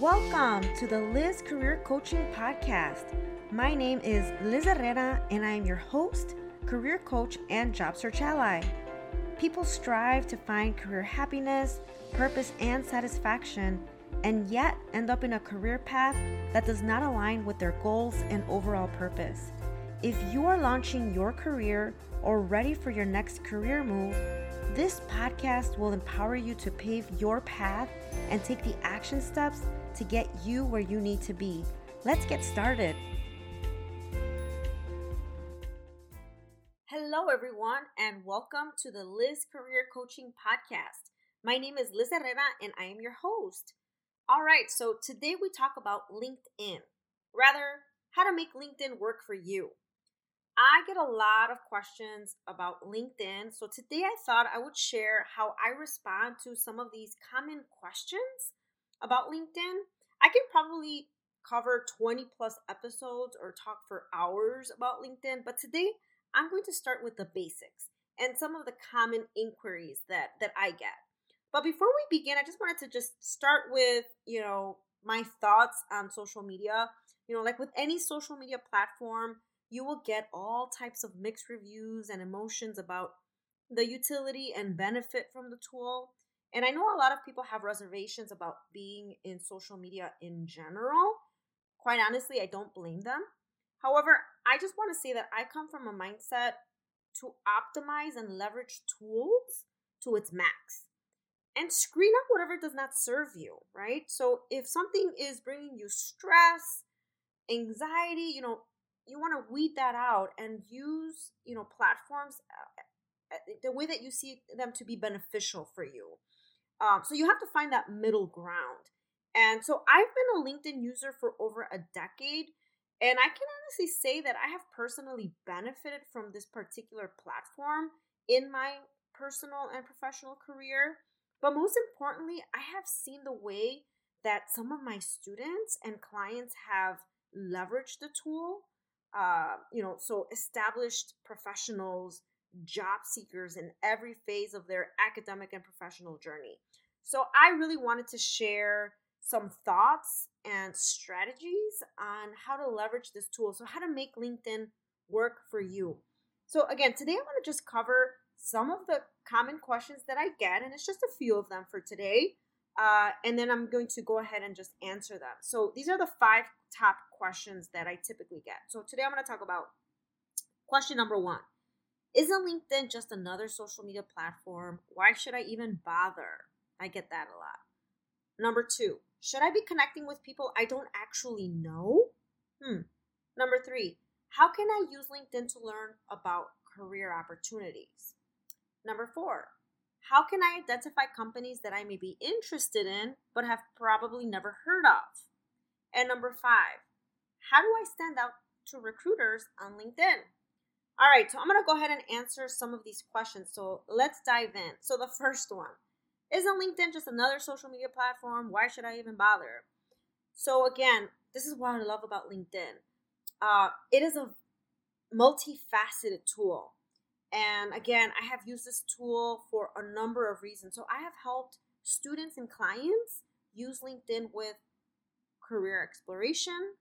Welcome to the Liz Career Coaching Podcast. My name is Liz Herrera, and I am your host, career coach, and job search ally. People strive to find career happiness, purpose, and satisfaction, and yet end up in a career path that does not align with their goals and overall purpose. If you are launching your career or ready for your next career move, this podcast will empower you to pave your path and take the action steps to get you where you need to be. Let's get started. Hello, everyone, and welcome to the Liz Career Coaching Podcast. My name is Liz Herrera, and I am your host. All right, so today we talk about LinkedIn. Rather, how to make LinkedIn work for you. I get a lot of questions about LinkedIn. So today I thought I would share how I respond to some of these common questions about LinkedIn. I can probably cover 20 plus episodes or talk for hours about LinkedIn, but today I'm going to start with the basics and some of the common inquiries that that I get. But before we begin, I just wanted to just start with, you know, my thoughts on social media. You know, like with any social media platform, you will get all types of mixed reviews and emotions about the utility and benefit from the tool. And I know a lot of people have reservations about being in social media in general. Quite honestly, I don't blame them. However, I just want to say that I come from a mindset to optimize and leverage tools to its max and screen out whatever does not serve you, right? So if something is bringing you stress, anxiety, you know, you want to weed that out and use you know platforms uh, uh, the way that you see them to be beneficial for you um, so you have to find that middle ground. And so i've been a linkedin user for over a decade and i can honestly say that i have personally benefited from this particular platform in my personal and professional career. But most importantly i have seen the way that some of my students and clients have leveraged the tool uh, you know, so established professionals, job seekers in every phase of their academic and professional journey. So I really wanted to share some thoughts and strategies on how to leverage this tool. So, how to make LinkedIn work for you. So, again, today I want to just cover some of the common questions that I get, and it's just a few of them for today. Uh, and then I'm going to go ahead and just answer them. So these are the five top questions that I typically get. So today I'm going to talk about question number one Isn't LinkedIn just another social media platform? Why should I even bother? I get that a lot. Number two, should I be connecting with people I don't actually know? Hmm. Number three, how can I use LinkedIn to learn about career opportunities? Number four, how can I identify companies that I may be interested in but have probably never heard of? And number five, how do I stand out to recruiters on LinkedIn? All right, so I'm going to go ahead and answer some of these questions. So let's dive in. So the first one Isn't LinkedIn just another social media platform? Why should I even bother? So, again, this is what I love about LinkedIn. Uh, it is a multifaceted tool. And again, I have used this tool for a number of reasons. So I have helped students and clients use LinkedIn with career exploration.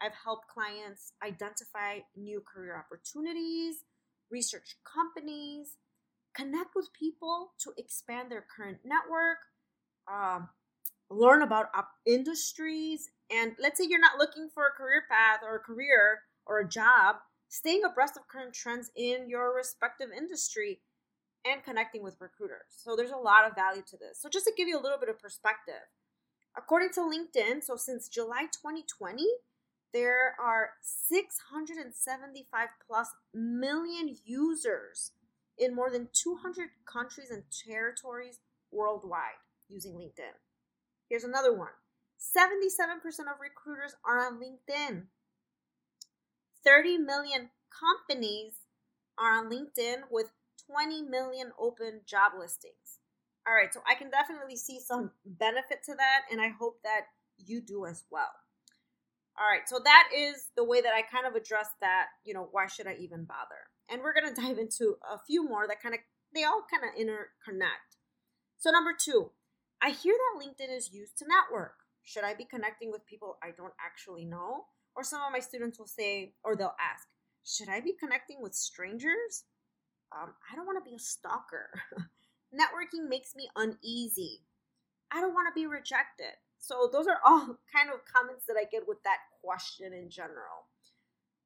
I've helped clients identify new career opportunities, research companies, connect with people to expand their current network, um, learn about industries. And let's say you're not looking for a career path or a career or a job, staying abreast of current trends in your respective industry and connecting with recruiters. So there's a lot of value to this. So just to give you a little bit of perspective, according to LinkedIn, so since July 2020, there are 675 plus million users in more than 200 countries and territories worldwide using LinkedIn. Here's another one 77% of recruiters are on LinkedIn. 30 million companies are on LinkedIn with 20 million open job listings. All right, so I can definitely see some benefit to that, and I hope that you do as well. All right, so that is the way that I kind of address that, you know, why should I even bother? And we're going to dive into a few more that kind of, they all kind of interconnect. So, number two, I hear that LinkedIn is used to network. should I be connecting with people I don't actually know? Or some of my students will say, or they'll ask, should I be connecting with strangers? Um, I don't want to be a stalker. Networking makes me uneasy. I don't want to be rejected. So, those are all kind of comments that I get with that question in general.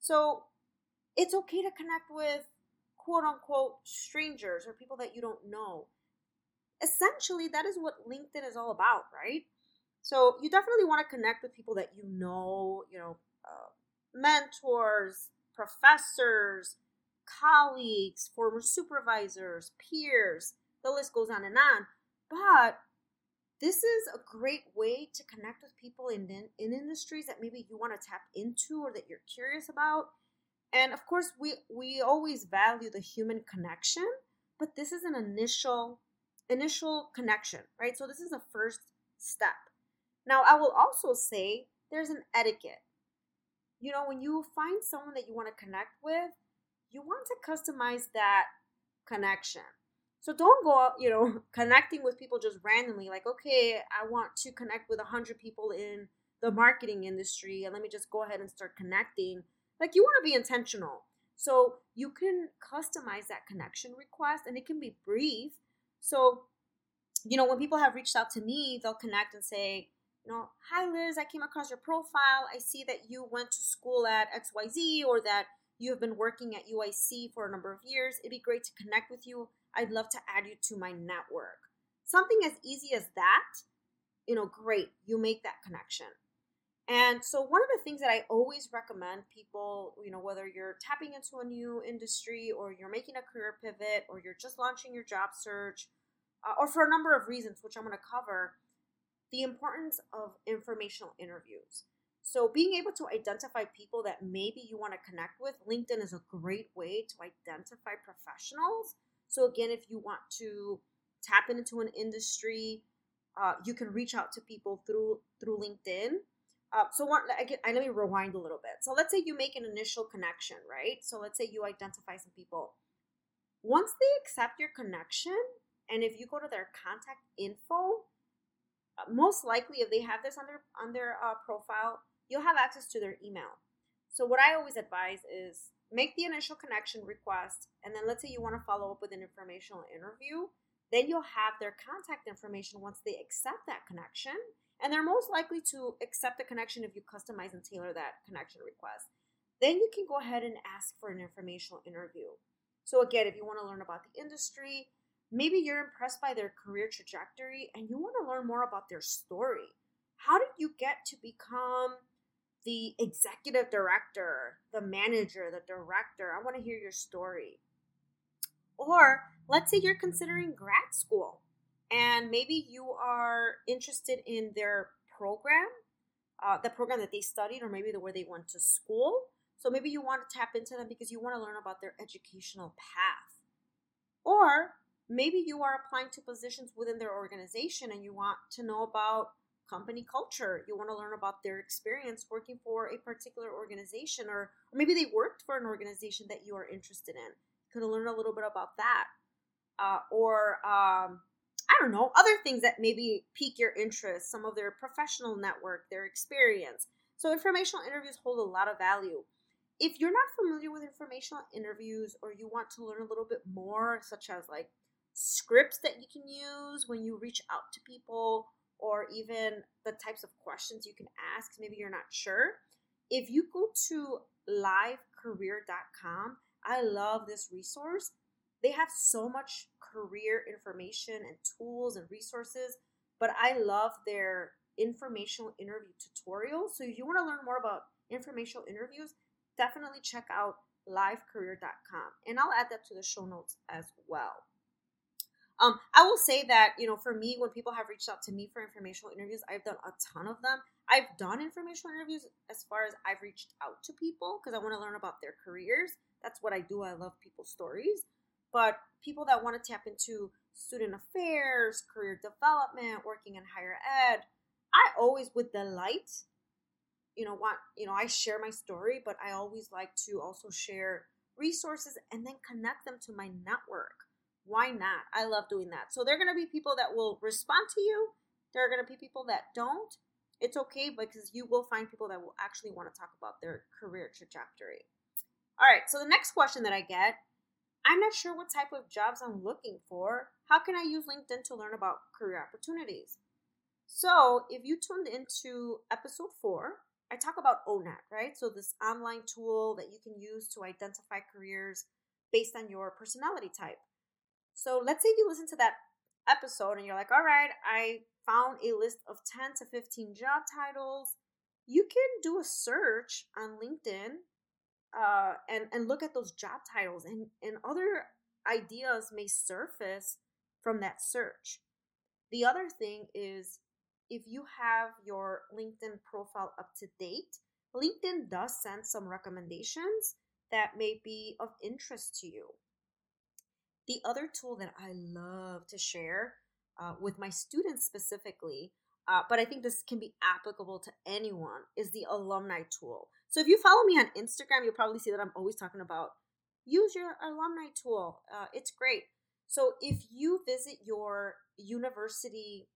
So, it's okay to connect with quote unquote strangers or people that you don't know. Essentially, that is what LinkedIn is all about, right? So, you definitely want to connect with people that you know, you know, uh, mentors, professors, colleagues, former supervisors, peers, the list goes on and on. But this is a great way to connect with people in, in industries that maybe you want to tap into or that you're curious about. And of course, we, we always value the human connection, but this is an initial initial connection, right? So this is a first step. Now, I will also say there's an etiquette. You know, when you find someone that you want to connect with, you want to customize that connection. So don't go out, you know, connecting with people just randomly, like, okay, I want to connect with 100 people in the marketing industry, and let me just go ahead and start connecting. Like, you want to be intentional. So you can customize that connection request, and it can be brief. So, you know, when people have reached out to me, they'll connect and say, you know, hi Liz, I came across your profile. I see that you went to school at XYZ or that you have been working at UIC for a number of years. It'd be great to connect with you. I'd love to add you to my network. Something as easy as that, you know, great. You make that connection. And so, one of the things that I always recommend people, you know, whether you're tapping into a new industry or you're making a career pivot or you're just launching your job search, uh, or for a number of reasons, which I'm going to cover, the importance of informational interviews. So, being able to identify people that maybe you want to connect with, LinkedIn is a great way to identify professionals. So, again, if you want to tap into an industry, uh, you can reach out to people through through LinkedIn. Uh, so, one, I get, I, let me rewind a little bit. So, let's say you make an initial connection, right? So, let's say you identify some people. Once they accept your connection, and if you go to their contact info, uh, most likely if they have this on their on their uh, profile, you'll have access to their email. So what I always advise is make the initial connection request, and then let's say you want to follow up with an informational interview. Then you'll have their contact information once they accept that connection. And they're most likely to accept the connection if you customize and tailor that connection request. Then you can go ahead and ask for an informational interview. So, again, if you want to learn about the industry, maybe you're impressed by their career trajectory and you want to learn more about their story. How did you get to become the executive director, the manager, the director? I want to hear your story. Or let's say you're considering grad school and maybe you are interested in their program, uh, the program that they studied, or maybe the where they went to school. So maybe you want to tap into them because you want to learn about their educational path. Or maybe you are applying to positions within their organization and you want to know about company culture. You want to learn about their experience working for a particular organization, or, or maybe they worked for an organization that you are interested in. You can learn a little bit about that. Uh, or, um, I don't know, other things that maybe pique your interest, some of their professional network, their experience. So, informational interviews hold a lot of value. If you're not familiar with informational interviews or you want to learn a little bit more, such as like scripts that you can use when you reach out to people or even the types of questions you can ask maybe you're not sure. If you go to livecareer.com i love this resource. They have so much career information and tools and resources but i love their informational interview tutorials so if you want to learn more about informational interviews definitely check out livecareer.com and i'll add that to the show notes as well um, I will say that, you know, for me, when people have reached out to me for informational interviews, I've done a ton of them. I've done informational interviews as far as I've reached out to people because I want to learn about their careers. That's what I do. I love people's stories. But people that want to tap into student affairs, career development, working in higher ed, I always with delight, you know, want, you know, I share my story, but I always like to also share resources and then connect them to my network why not? I love doing that. So there are going to be people that will respond to you. There are going to be people that don't. It's okay because you will find people that will actually want to talk about their career trajectory. All right, so the next question that I get I'm not sure what type of jobs I'm looking for. How can I use LinkedIn to learn about career opportunities? So, if you tuned into episode four, I talk about O*NET, right? So, this online tool that you can use to identify careers based on your personality type. So, let's say you listen to that episode and you're like, all right, I found a list of 10 to 15 job titles. You can do a search on LinkedIn uh, and and look at those job titles and and other ideas may surface from that search. The other thing is if you have your LinkedIn profile up to date, LinkedIn does send some recommendations that may be of interest to you. The other tool that I love to share uh, with my students specifically, uh, but I think this can be applicable to anyone, is the alumni tool. So if you follow me on Instagram, you'll probably see that I'm always talking about use your alumni tool. Uh, it's great. So if you visit your university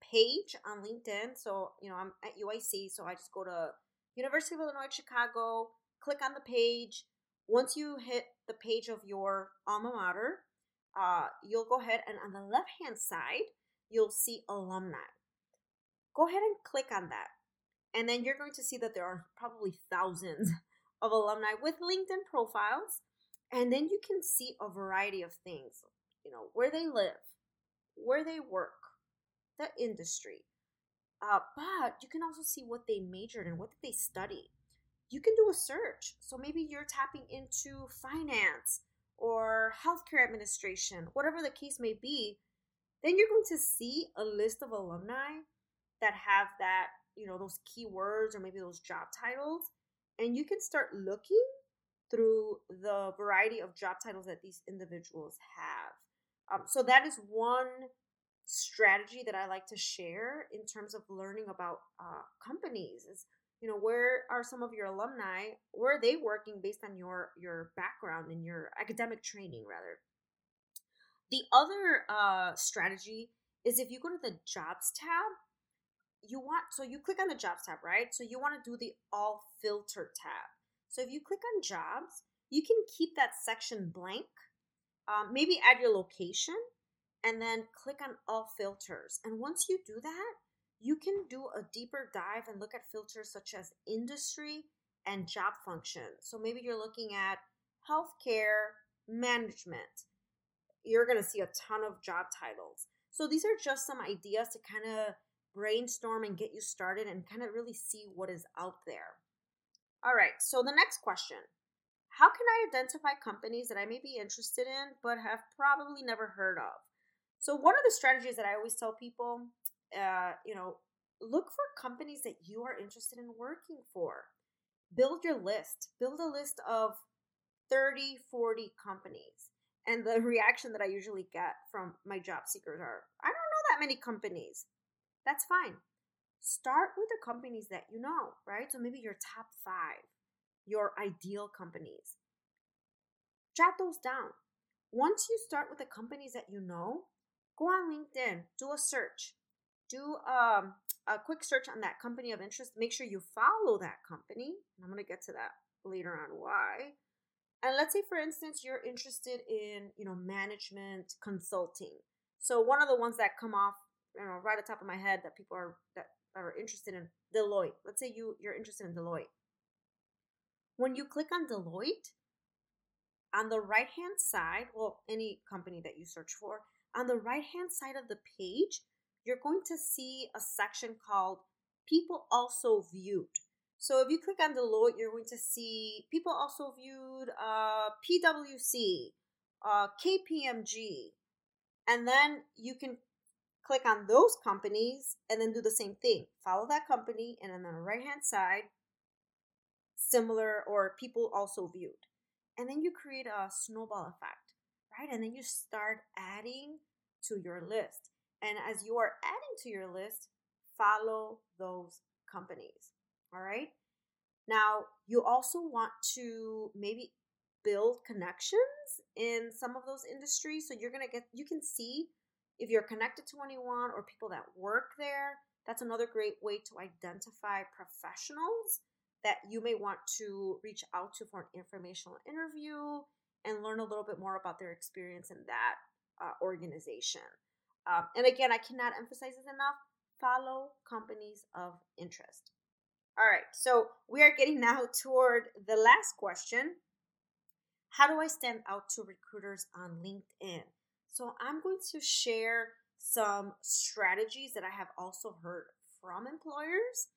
page on LinkedIn, so you know I'm at UIC, so I just go to University of Illinois Chicago, click on the page. Once you hit the page of your alma mater, uh, you'll go ahead and on the left hand side, you'll see alumni. Go ahead and click on that. And then you're going to see that there are probably thousands of alumni with LinkedIn profiles. And then you can see a variety of things, you know, where they live, where they work, the industry. Uh, but you can also see what they majored in, what did they study. You can do a search. So maybe you're tapping into finance or healthcare administration, whatever the case may be. Then you're going to see a list of alumni that have that you know those keywords or maybe those job titles and you can start looking through the variety of job titles that these individuals have um, so that is one strategy that i like to share in terms of learning about uh, companies you know where are some of your alumni where are they working based on your your background and your academic training rather the other uh, strategy is if you go to the jobs tab you want so you click on the jobs tab, right? So you want to do the all filter tab. So if you click on jobs, you can keep that section blank. Um, maybe add your location and then click on all filters. And once you do that, you can do a deeper dive and look at filters such as industry and job function. So maybe you're looking at healthcare management. You're going to see a ton of job titles. So these are just some ideas to kind of brainstorm and get you started and kind of really see what is out there. All right, so the next question How can I identify companies that I may be interested in but have probably never heard of? So, one of the strategies that I always tell people, uh, you know, look for companies that you are interested in working for. Build your list, build a list of 30, 40 companies. And the reaction that I usually get from my job seekers are, I don't know that many companies. That's fine. Start with the companies that you know, right? So maybe your top five, your ideal companies. Jot those down. Once you start with the companies that you know, go on LinkedIn, do a search, do um, a quick search on that company of interest. Make sure you follow that company. I'm going to get to that later on why. And let's say, for instance, you're interested in, you know, management consulting. So one of the ones that come off don't know, right at the top of my head that people are that are interested in Deloitte. Let's say you you're interested in Deloitte. When you click on Deloitte, on the right hand side, well, any company that you search for, on the right hand side of the page, you're going to see a section called People Also Viewed. So if you click on Deloitte, you're going to see people also viewed uh, PwC, uh, KPMG, and then you can click on those companies and then do the same thing. Follow that company and then on the right hand side, similar or people also viewed. And then you create a snowball effect, right? And then you start adding to your list. And as you are adding to your list, follow those companies. All right. Now, you also want to maybe build connections in some of those industries. So you're going to get, you can see if you're connected to anyone or people that work there, That's another great way to identify professionals that you may want to reach out to for an informational interview and learn a little bit more about their experience in that uh, organization. Um, and again, I cannot emphasize this enough follow companies of interest. All right, so we are getting now toward the last question How do I stand out to recruiters on LinkedIn? So I'm going to share some strategies that I have also heard from employers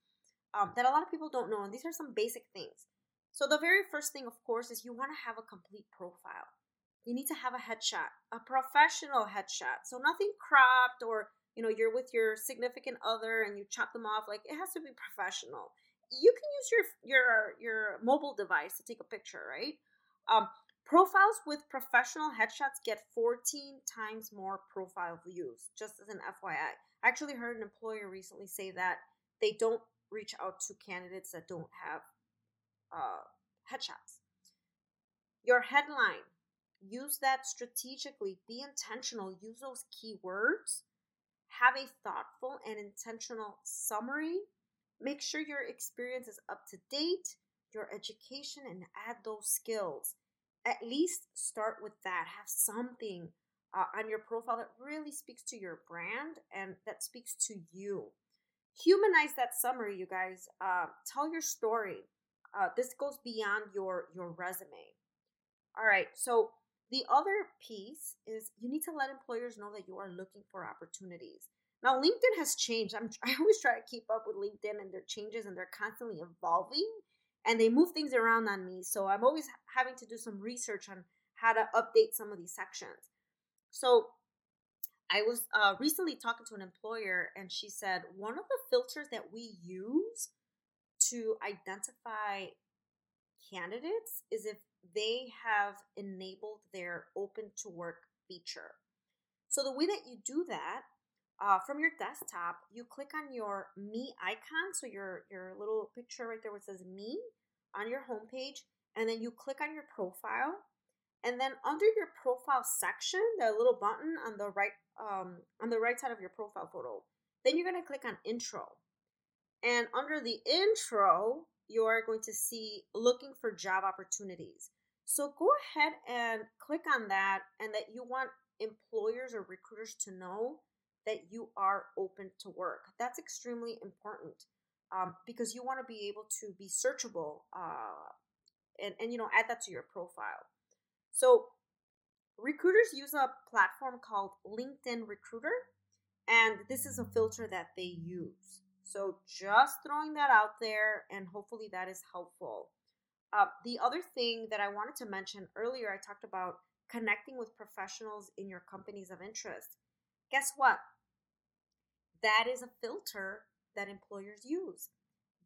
um, that a lot of people don't know. And these are some basic things. So, the very first thing, of course, is you want to have a complete profile. You need to have a headshot, a professional headshot. So, nothing cropped or, you know, you're with your significant other and you chop them off. Like, it has to be professional. You can use your your your mobile device to take a picture, right? Um, profiles with professional headshots get 14 times more profile views, just as an FYI. I actually heard an employer recently say that they don't reach out to candidates that don't have uh, headshots. Your headline, use that strategically, be intentional, use those keywords, have a thoughtful and intentional summary, make sure your experience is up to date, your education, and add those skills. At least start with that. Have something uh, on your profile that really speaks to your brand and that speaks to you. Humanize that summary you guys. Uh, tell your story. Uh, this goes beyond your your resume. All right so the other piece is you need to let employers know that you are looking for opportunities. Now linkedin has changed. I'm, i always try to keep up with linkedin and their changes and they're constantly evolving and they move things around on me. So i'm always having to do some research on how to update some of these sections. So I was uh, recently talking to an employer, and she said one of the filters that we use to identify candidates is if they have enabled their open to work feature. So, the way that you do that uh, from your desktop, you click on your me icon, so your, your little picture right there where it says me on your homepage, and then you click on your profile and then under your profile section, the little button on the right um, on the right side of your profile photo, then you're going to click on intro. And under the intro, you are going to see looking for job opportunities. So go ahead and click on that and that you want employers or recruiters to know that you are open to work. That's extremely important um, because you want to be able to be searchable uh, and, and you know add that to your profile. So, recruiters use a platform called LinkedIn Recruiter, and this is a filter that they use. So, just throwing that out there, and hopefully that is helpful. Uh, the other thing that I wanted to mention earlier, I talked about connecting with professionals in your companies of interest. Guess what? That is a filter that employers use.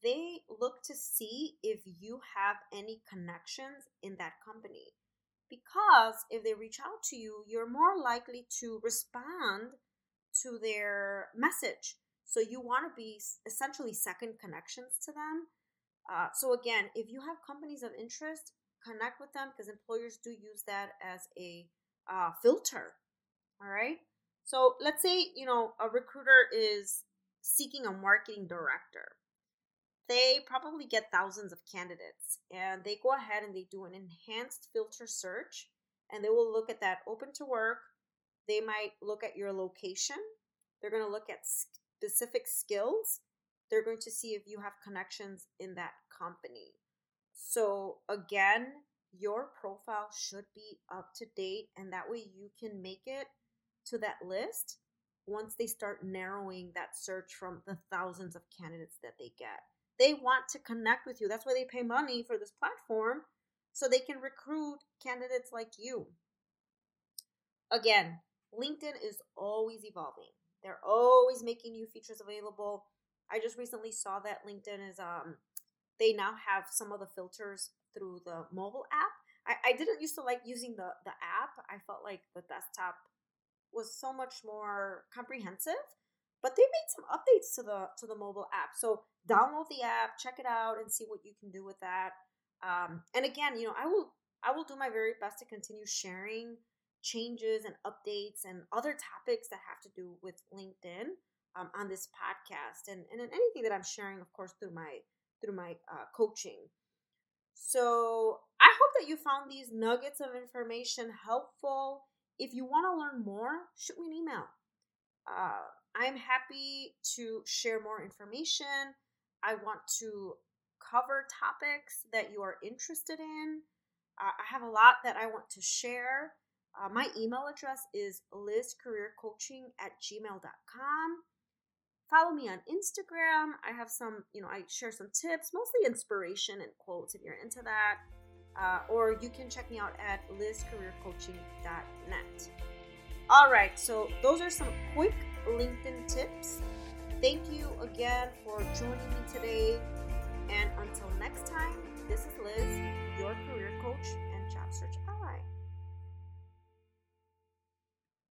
They look to see if you have any connections in that company because if they reach out to you, you're more likely to respond to their message. So you want to be essentially second connections to them. Uh, so again, if you have companies of interest, connect with them because employers do use that as a uh, filter. All right. So let's say you know a recruiter is seeking a marketing director they probably get thousands of candidates and they go ahead and they do an enhanced filter search and they will look at that open to work they might look at your location they're going to look at specific skills they're going to see if you have connections in that company so again your profile should be up to date and that way you can make it to that list once they start narrowing that search from the thousands of candidates that they get they want to connect with you. That's why they pay money for this platform so they can recruit candidates like you. Again, LinkedIn is always evolving. They're always making new features available. I just recently saw that LinkedIn is um they now have some of the filters through the mobile app. I, I didn't used to like using the, the app. I felt like the desktop was so much more comprehensive but they made some updates to the to the mobile app so download the app check it out and see what you can do with that um, and again you know i will i will do my very best to continue sharing changes and updates and other topics that have to do with linkedin um, on this podcast and, and anything that I'm sharing, of course, through my through my uh, coaching. So I hope that you found these nuggets of information helpful. If you want to learn more, shoot me an email. Uh, I'm happy to share more information. I want to cover topics that you are interested in. Uh, I have a lot that I want to share. Uh, my email address is lizcareercoaching at gmail.com. Follow me on Instagram. I have some, you know, I share some tips, mostly inspiration and quotes if you're into that. Uh, or you can check me out at lizcareercoaching.net. All right, so those are some quick LinkedIn tips. Thank you again for joining me today. And until next time, this is Liz, your career coach and job search